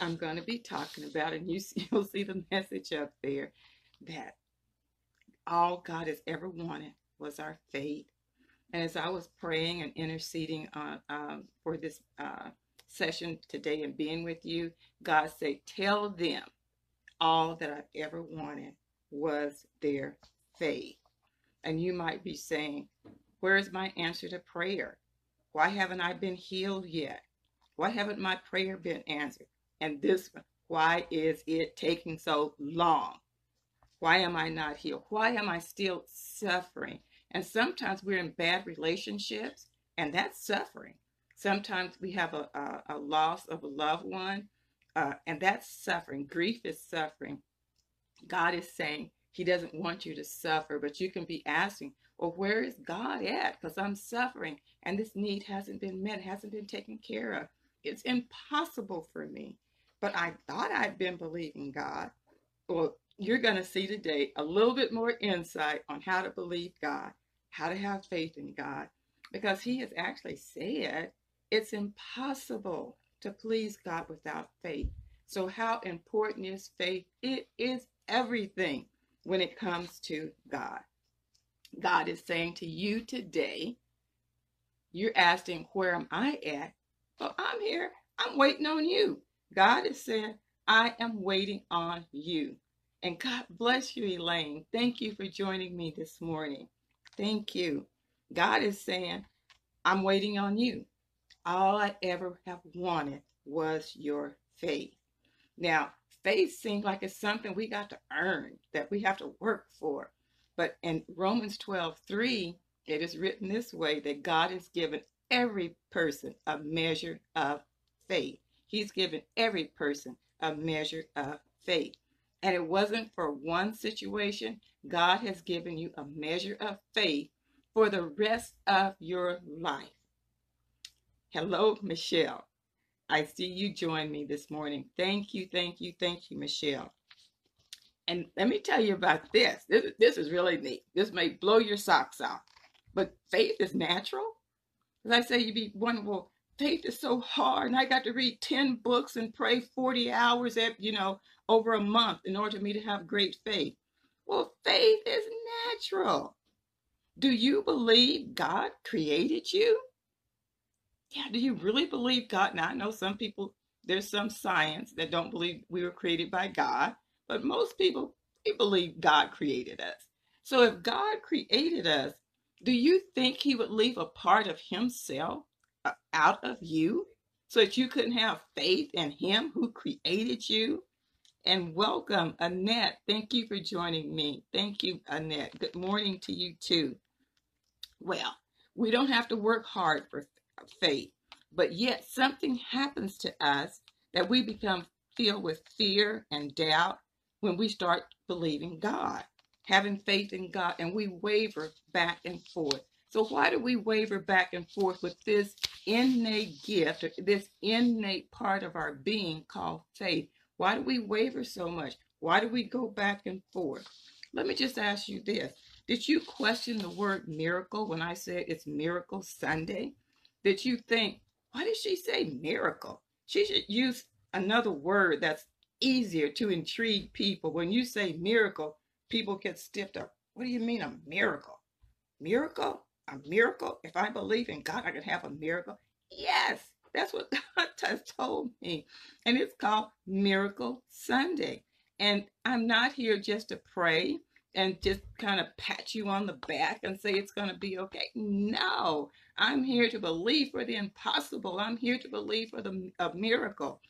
I'm going to be talking about, and you, you'll see the message up there that all God has ever wanted was our faith. And as I was praying and interceding on, um, for this uh, session today and being with you, God said, Tell them all that I've ever wanted was their faith. And you might be saying, Where is my answer to prayer? Why haven't I been healed yet? Why haven't my prayer been answered? And this one, why is it taking so long? Why am I not healed? Why am I still suffering? And sometimes we're in bad relationships, and that's suffering. Sometimes we have a, a, a loss of a loved one, uh, and that's suffering. Grief is suffering. God is saying He doesn't want you to suffer, but you can be asking, well, where is God at? Because I'm suffering, and this need hasn't been met, hasn't been taken care of. It's impossible for me. But I thought I'd been believing God. Well, you're going to see today a little bit more insight on how to believe God, how to have faith in God, because He has actually said it's impossible to please God without faith. So, how important is faith? It is everything when it comes to God. God is saying to you today, you're asking, Where am I at? Well, I'm here. I'm waiting on you. God is saying, I am waiting on you. And God bless you, Elaine. Thank you for joining me this morning. Thank you. God is saying, I'm waiting on you. All I ever have wanted was your faith. Now, faith seems like it's something we got to earn, that we have to work for. But in Romans 12 3, it is written this way that God has given every person a measure of faith. He's given every person a measure of faith. And it wasn't for one situation. God has given you a measure of faith for the rest of your life. Hello, Michelle. I see you join me this morning. Thank you, thank you, thank you, Michelle. And let me tell you about this. This, this is really neat. This may blow your socks off. But faith is natural. As I say, you'd be wondering, well, faith is so hard and I got to read 10 books and pray 40 hours at, you know, over a month in order for me to have great faith. Well, faith is natural. Do you believe God created you? Yeah, do you really believe God? Now, I know some people, there's some science that don't believe we were created by God, but most people, they believe God created us. So if God created us, do you think he would leave a part of himself Uh, out of you so that you couldn't have faith in him who created you? And welcome, Annette. Thank you for joining me. Thank you, Annette. Good morning to you too. Well, we don't have to work hard for faith, but yet something happens to us that we become filled with fear and doubt when we start believing God, having faith in God, and we waver back and forth. So why do we waver back and forth with this innate gift, this innate part of our being called faith? Why do we waver so much? Why do we go back and forth? Let me just ask you this. Did you question the word miracle when I said it's Miracle Sunday? Did you think, why did she say miracle? She should use another word that's easier to intrigue people. When you say miracle, people get stiffed up. What do you mean a miracle? Miracle? A miracle? If I believe in God, I can have a miracle? Yes, that's what God has told me. And it's called Miracle Sunday. And I'm not here just to pray and just kind of pat you on the back and say it's going to be okay. No, I'm here to believe for the impossible. I'm here to believe for the a miracle.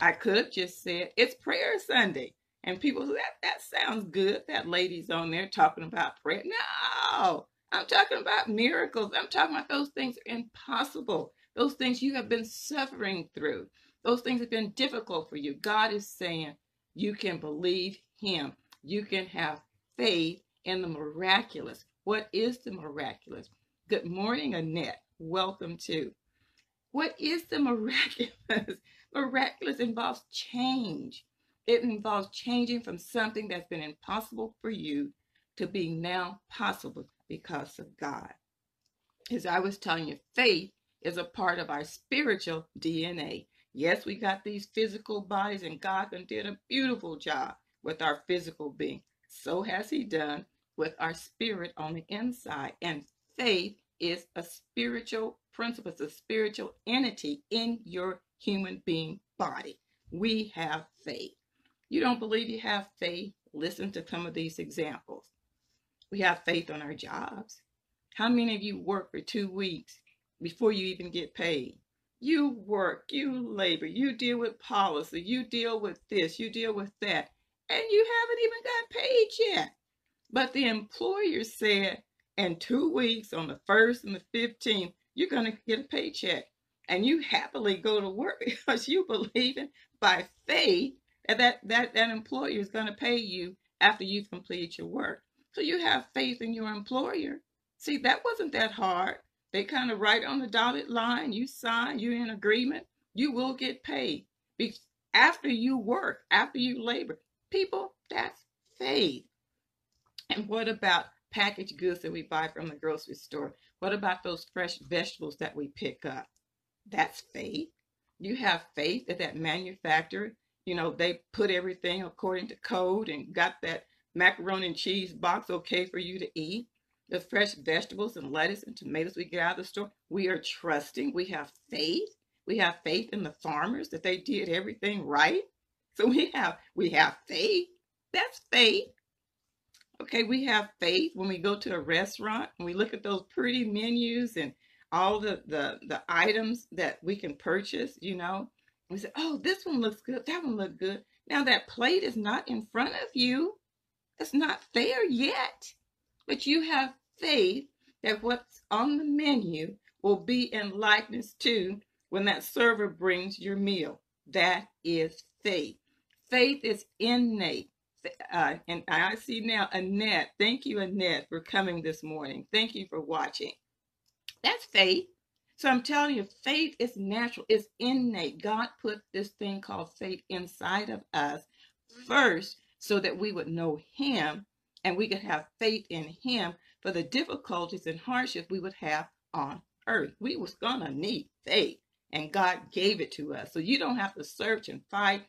I could have just said it's prayer Sunday. And people that, that sounds good. That lady's on there talking about prayer. No, I'm talking about miracles. I'm talking about those things are impossible. Those things you have been suffering through. Those things have been difficult for you. God is saying you can believe Him. You can have faith in the miraculous. What is the miraculous? Good morning, Annette. Welcome to. What is the miraculous? miraculous involves change. It involves changing from something that's been impossible for you to be now possible because of God. As I was telling you, faith is a part of our spiritual DNA. Yes, we got these physical bodies, and God did a beautiful job with our physical being. So has He done with our spirit on the inside. And faith is a spiritual principle, it's a spiritual entity in your human being body. We have faith. You don't believe you have faith? Listen to some of these examples. We have faith on our jobs. How many of you work for two weeks before you even get paid? You work, you labor, you deal with policy, you deal with this, you deal with that, and you haven't even got paid yet. But the employer said in two weeks, on the 1st and the 15th, you're going to get a paycheck. And you happily go to work because you believe in by faith that that, that, that employer is going to pay you after you've completed your work. So you have faith in your employer. See, that wasn't that hard. They kind of write on the dotted line, you sign, you're in agreement, you will get paid. Be- after you work, after you labor. People, that's faith. And what about packaged goods that we buy from the grocery store? What about those fresh vegetables that we pick up? That's faith. You have faith that that manufacturer, you know, they put everything according to code and got that macaroni and cheese box okay for you to eat. The fresh vegetables and lettuce and tomatoes we get out of the store, we are trusting. We have faith. We have faith in the farmers that they did everything right. So we have we have faith. That's faith. Okay, we have faith when we go to a restaurant and we look at those pretty menus and all the, the, the items that we can purchase, you know. We say, oh, this one looks good. That one looks good. Now that plate is not in front of you. It's not there yet. But you have faith that what's on the menu will be in likeness to when that server brings your meal. That is faith. Faith is innate uh, and I see now Annette. Thank you, Annette, for coming this morning. Thank you for watching. That's faith. So I'm telling you, faith is natural, it's innate. God put this thing called faith inside of us first so that we would know Him and we could have faith in Him for the difficulties and hardships we would have on earth. We was gonna need faith, and God gave it to us. So you don't have to search and fight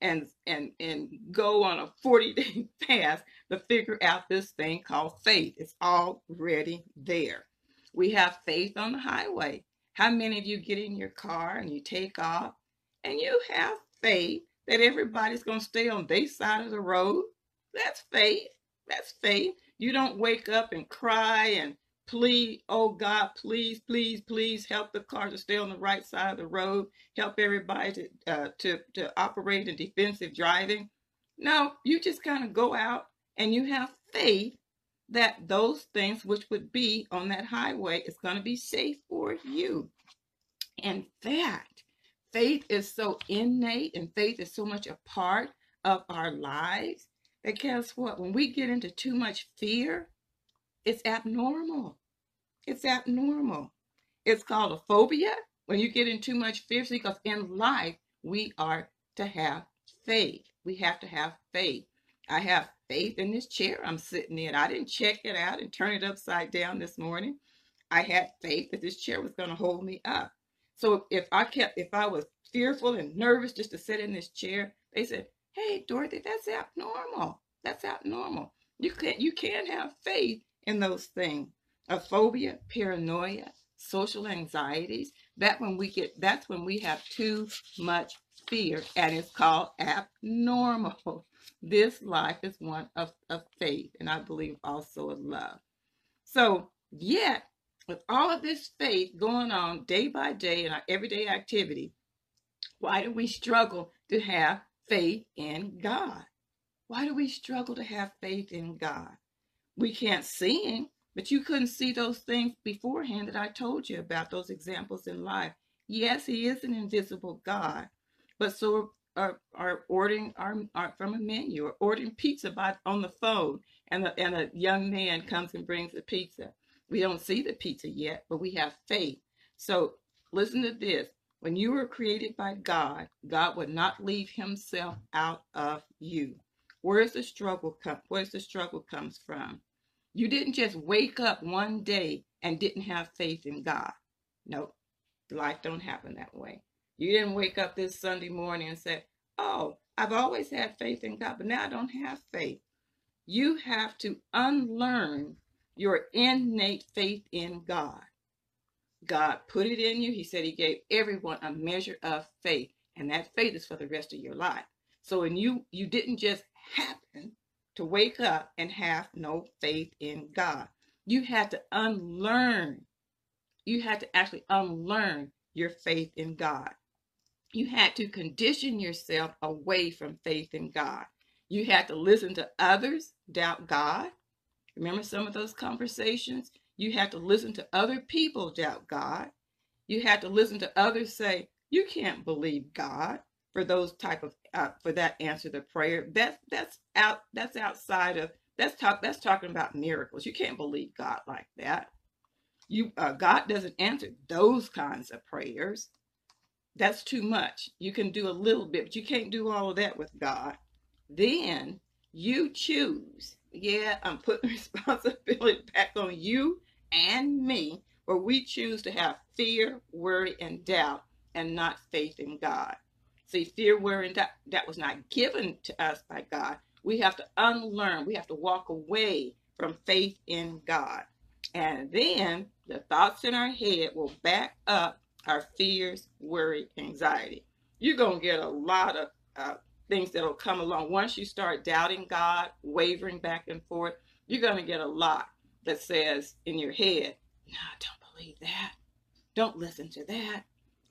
and and and go on a 40 day fast to figure out this thing called faith. It's already there. We have faith on the highway. How many of you get in your car and you take off and you have faith that everybody's going to stay on their side of the road? That's faith. That's faith. You don't wake up and cry and plead, oh God, please, please, please help the car to stay on the right side of the road. Help everybody to uh, to to operate in defensive driving. No, you just kind of go out and you have faith that those things which would be on that highway is going to be safe for you. And fact, faith is so innate and faith is so much a part of our lives that guess what? When we get into too much fear, it's abnormal. It's abnormal. It's called a phobia when you get in too much fear because in life we are to have faith. We have to have faith. I have faith in this chair I'm sitting in. I didn't check it out and turn it upside down this morning. I had faith that this chair was going to hold me up. So if I kept, if I was fearful and nervous just to sit in this chair, they said, "Hey, Dorothy, that's abnormal. That's abnormal. You can't, you can't have faith in those things a phobia, paranoia, social anxieties. That when we get that's when we have too much fear and it's called abnormal. This life is one of, of faith and I believe also of love. So yet with all of this faith going on day by day in our everyday activity, why do we struggle to have faith in God? Why do we struggle to have faith in God? We can't see Him. But you couldn't see those things beforehand that I told you about, those examples in life. Yes, he is an invisible God, but so are, are ordering our, our, from a menu or ordering pizza by on the phone, and and a young man comes and brings the pizza. We don't see the pizza yet, but we have faith. So listen to this. When you were created by God, God would not leave himself out of you. Where's the struggle come? Where's the struggle comes from? You didn't just wake up one day and didn't have faith in God. No, life don't happen that way. You didn't wake up this Sunday morning and say, Oh, I've always had faith in God, but now I don't have faith. You have to unlearn your innate faith in God. God put it in you. He said He gave everyone a measure of faith, and that faith is for the rest of your life. So, when you you didn't just happen to wake up and have no faith in God, you had to unlearn. You had to actually unlearn your faith in God. You had to condition yourself away from faith in God. You had to listen to others doubt God. Remember some of those conversations? You had to listen to other people doubt God. You had to listen to others say, "You can't believe God." For those type of uh, for that answer to prayer, that's that's out that's outside of that's talk that's talking about miracles. You can't believe God like that. You uh, God doesn't answer those kinds of prayers. That's too much. You can do a little bit, but you can't do all of that with God. Then you choose. Yeah, I'm putting responsibility back on you and me, where we choose to have fear, worry, and doubt, and not faith in God. See, fear, worry, and doubt, that was not given to us by God. We have to unlearn. We have to walk away from faith in God. And then the thoughts in our head will back up our fears, worry, anxiety. You're going to get a lot of uh, things that'll come along. Once you start doubting God, wavering back and forth, you're going to get a lot that says in your head, no, don't believe that. Don't listen to that.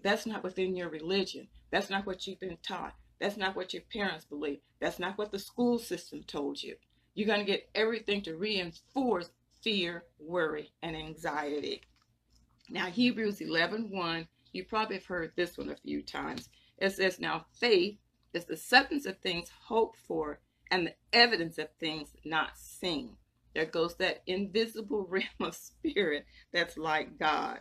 That's not within your religion. That's not what you've been taught. That's not what your parents believe. That's not what the school system told you. You're going to get everything to reinforce fear, worry, and anxiety. Now, Hebrews 11 1, you probably have heard this one a few times. It says, Now faith is the substance of things hoped for and the evidence of things not seen. There goes that invisible realm of spirit that's like God.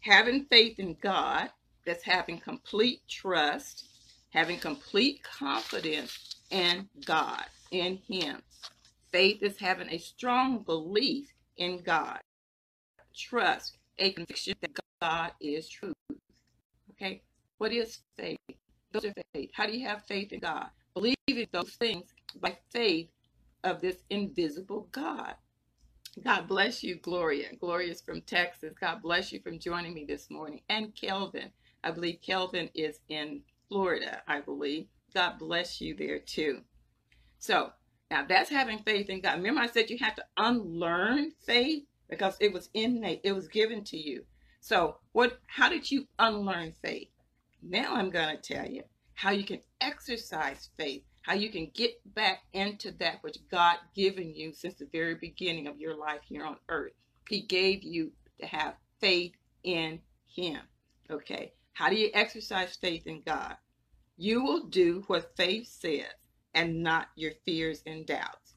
Having faith in God, that's having complete trust, having complete confidence in God, in Him. Faith is having a strong belief in God, trust, a conviction that God is true. Okay, what is faith? Faith. How do you have faith in God? Believing those things by faith of this invisible God. God bless you, Gloria. Gloria is from Texas. God bless you from joining me this morning. And Kelvin. I believe Kelvin is in Florida, I believe. God bless you there too. So now that's having faith in God. Remember, I said you have to unlearn faith because it was innate, it was given to you. So, what how did you unlearn faith? Now I'm going to tell you how you can exercise faith, how you can get back into that which God given you since the very beginning of your life here on earth. He gave you to have faith in him. Okay. How do you exercise faith in God? You will do what faith says and not your fears and doubts.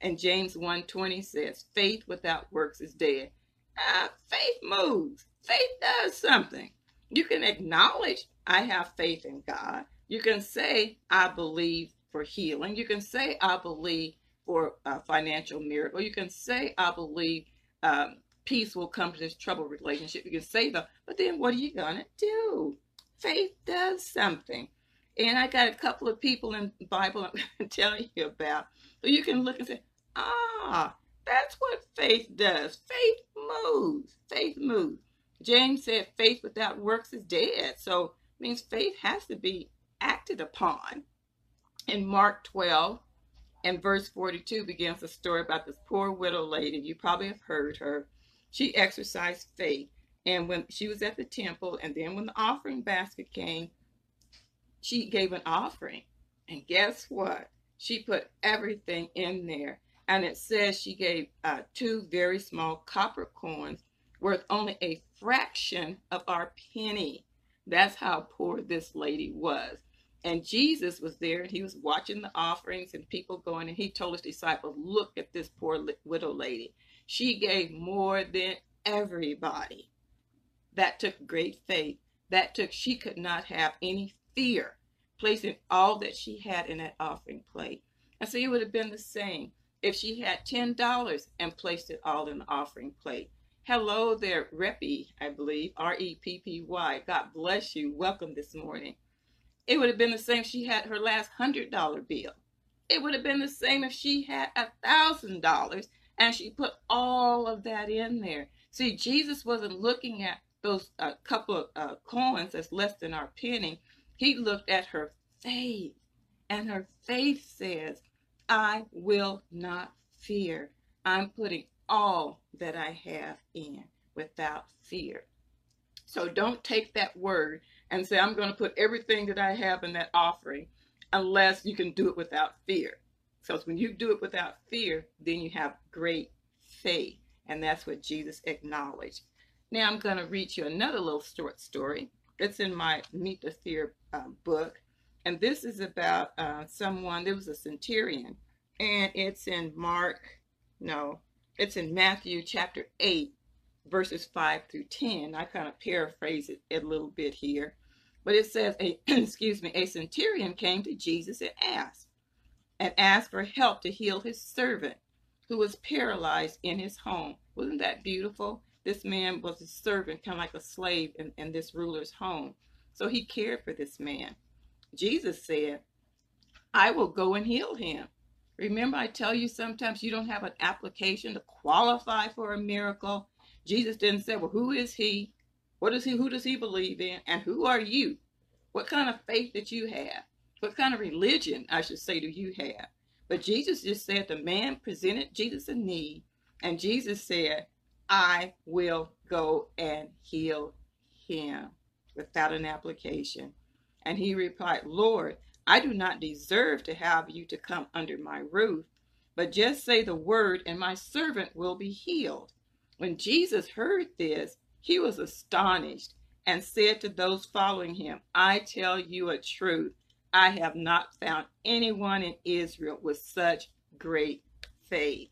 And James 1:20 says, faith without works is dead. Uh, faith moves. Faith does something. You can acknowledge I have faith in God. You can say, I believe for healing. You can say, I believe for a financial miracle. You can say, I believe um, peace will come to this troubled relationship. You can say that, but then what are you going to do? Faith does something. And I got a couple of people in Bible I'm going to tell you about. So you can look and say, ah, that's what faith does. Faith moves. Faith moves. James said faith without works is dead. So means faith has to be acted upon. In Mark 12 and verse 42 begins the story about this poor widow lady. You probably have heard her. She exercised faith. And when she was at the temple, and then when the offering basket came, she gave an offering. And guess what? She put everything in there. And it says she gave uh, two very small copper coins worth only a fraction of our penny. That's how poor this lady was. And Jesus was there and he was watching the offerings and people going, and he told his disciples, Look at this poor widow lady. She gave more than everybody. That took great faith. That took, she could not have any fear placing all that she had in that offering plate. And so it would have been the same if she had $10 and placed it all in the offering plate. Hello there, Reppy, I believe, R E P P Y. God bless you. Welcome this morning. It would have been the same if she had her last hundred dollar bill. It would have been the same if she had a thousand dollars and she put all of that in there. See, Jesus wasn't looking at those uh, couple of uh, coins that's less than our penny. He looked at her faith, and her faith says, I will not fear. I'm putting all that I have in without fear. So don't take that word and say, I'm going to put everything that I have in that offering unless you can do it without fear. Because when you do it without fear, then you have great faith. And that's what Jesus acknowledged. Now I'm going to read you another little short story. It's in my Meet the Fear uh, book. And this is about uh, someone, there was a centurion. And it's in Mark, no, it's in Matthew chapter 8, verses 5 through 10. I kind of paraphrase it a little bit here. But it says, a, excuse me, a centurion came to Jesus and asked, and asked for help to heal his servant who was paralyzed in his home. Wasn't that beautiful? This man was a servant, kind of like a slave in, in this ruler's home. So he cared for this man. Jesus said, I will go and heal him. Remember, I tell you sometimes you don't have an application to qualify for a miracle. Jesus didn't say, Well, who is he? What is he? Who does he believe in? And who are you? What kind of faith that you have? What kind of religion, I should say, do you have? But Jesus just said the man presented Jesus a need, and Jesus said, I will go and heal him without an application. And he replied, Lord, I do not deserve to have you to come under my roof, but just say the word, and my servant will be healed. When Jesus heard this, he was astonished and said to those following him, I tell you a truth. I have not found anyone in Israel with such great faith.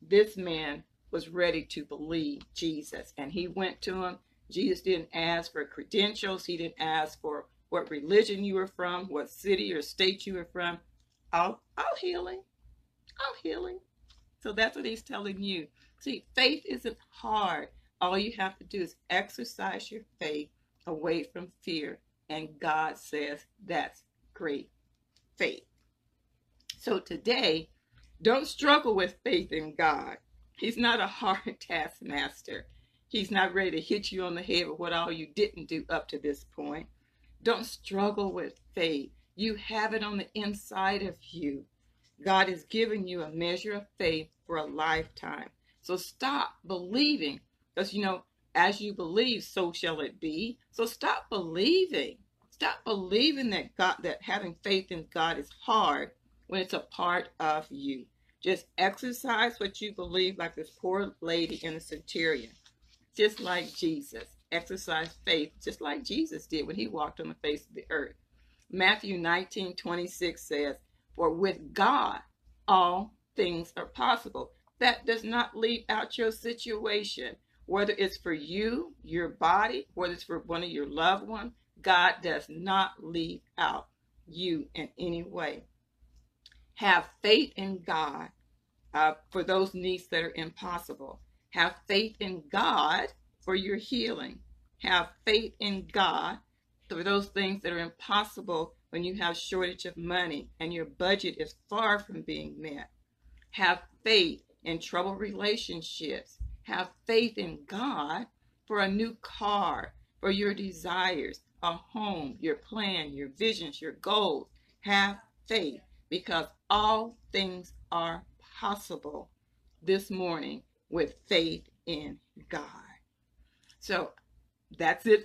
This man was ready to believe Jesus, and he went to him. Jesus didn't ask for credentials, he didn't ask for what religion you were from, what city or state you were from. I'll, I'll heal him. I'll heal him. So that's what he's telling you. See, faith isn't hard. All you have to do is exercise your faith away from fear. And God says that's great faith. So today, don't struggle with faith in God. He's not a hard taskmaster. He's not ready to hit you on the head with what all you didn't do up to this point. Don't struggle with faith. You have it on the inside of you. God has given you a measure of faith for a lifetime. So stop believing. Because, you know, as you believe, so shall it be. So stop believing. Stop believing that God, that having faith in God is hard when it's a part of you. Just exercise what you believe, like this poor lady in the centurion, just like Jesus exercise faith just like Jesus did when he walked on the face of the earth. Matthew 19 26 says, For with God all things are possible. That does not leave out your situation, whether it's for you, your body, whether it's for one of your loved ones. God does not leave out you in any way. Have faith in God uh, for those needs that are impossible. Have faith in God for your healing. Have faith in God for those things that are impossible when you have shortage of money and your budget is far from being met. Have faith in troubled relationships. Have faith in God for a new car, for your desires, a home, your plan, your visions, your goals. Have faith because all things are possible this morning with faith in God. So that's it